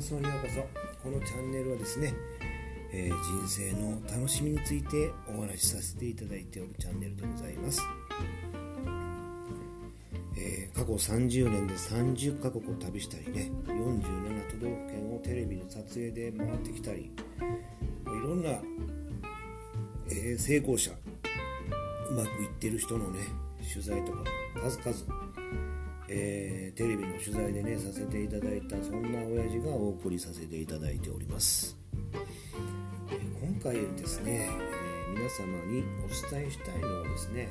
スにようこそ。このチャンネルはですね、えー、人生の楽しみについてお話しさせていただいておるチャンネルでございます、えー、過去30年で30カ国を旅したりね47都道府県をテレビの撮影で回ってきたりいろんな、え、成功者うまくいってる人のね取材とか数々えー、テレビの取材でねさせていただいたそんな親父がお送りさせていただいております、えー、今回ですね、えー、皆様にお伝えしたいのはですね、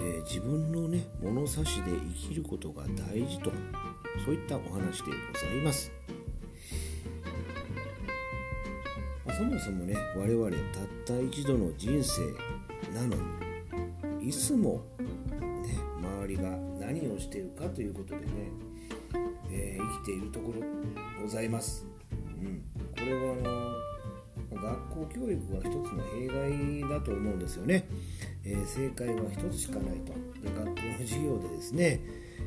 え自分のね物差しで生きることが大事とそういったお話でございます、まあ、そもそもね我々たった一度の人生なのにいつも周りが何をしているかということでね、えー、生きているところございます。うん、これはあの学校教育は一つの弊害だと思うんですよね。えー、正解は一つしかないと。で学校の授業でですね、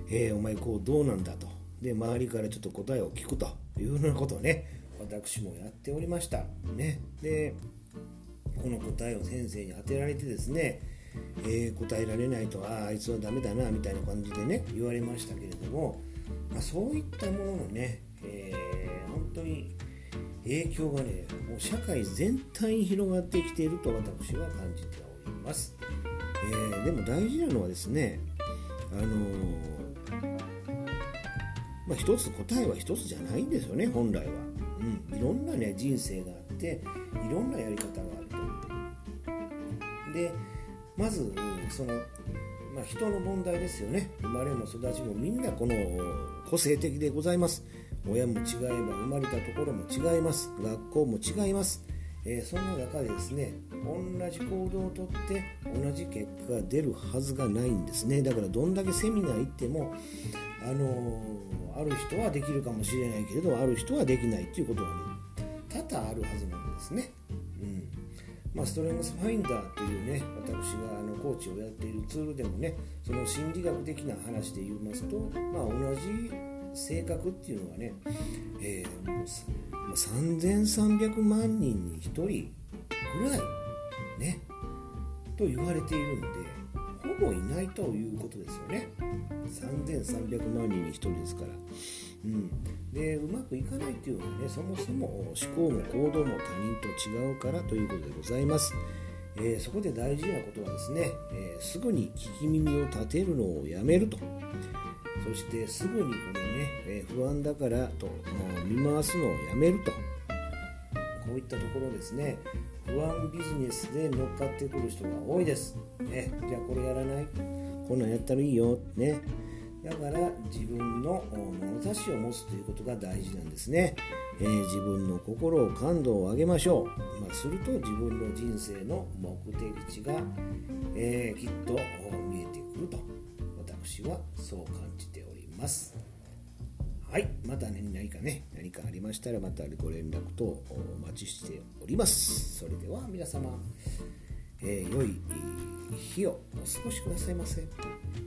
えー、お前こうどうなんだと。で周りからちょっと答えを聞くというようなことをね私もやっておりました。ね、でこの答えを先生に当てられてですねえー、答えられないとああいつはダメだなみたいな感じでね言われましたけれども、まあ、そういったもののね、えー、本当に影響がねもう社会全体に広がってきていると私は感じております、えー、でも大事なのはですねあのまあ、一つ答えは一つじゃないんですよね本来は、うん、いろんなね人生があっていろんなやり方があるとでまずその、まあ、人の問題ですよね。生まれも育ちもみんなこの個性的でございます。親も違えば生まれたところも違います。学校も違います。えー、そんな中でですね同じ行動をとって同じ結果が出るはずがないんですね。だからどんだけセミナー行ってもあのー、ある人はできるかもしれないけれどある人はできないっていうことがね多々あるはずなんですね。うん。まあ、ストレングスファインダーというね私があのコーチをやっているツールでもねその心理学的な話で言いますと、まあ、同じ性格っていうのはね、えー、3300万人に1人ぐらいねと言われているのでぼいないということですよね。3300万人に1人ですから。うん、でうまくいかないっていうのはねそもそも思考も行動も他人と違うからということでございます。えー、そこで大事なことはですね、えー、すぐに聞き耳を立てるのをやめると。そしてすぐにこれね、えー、不安だからと見回すのをやめると。こういったところですね。不安ビジネスで乗っかってくる人が多いです、ね、じゃあこれやらない？こんなんやったらいいよ。ね。だから自分の物差しを持つということが大事なんですね、えー、自分の心を感度を上げましょう、まあ、すると自分の人生の目的地が、えー、きっと見えてくると。私はそう感じております。はいまたね何かね何かありましたらまたご連絡とお待ちしておりますそれでは皆様、えー、良い日をお過ごしくださいませ。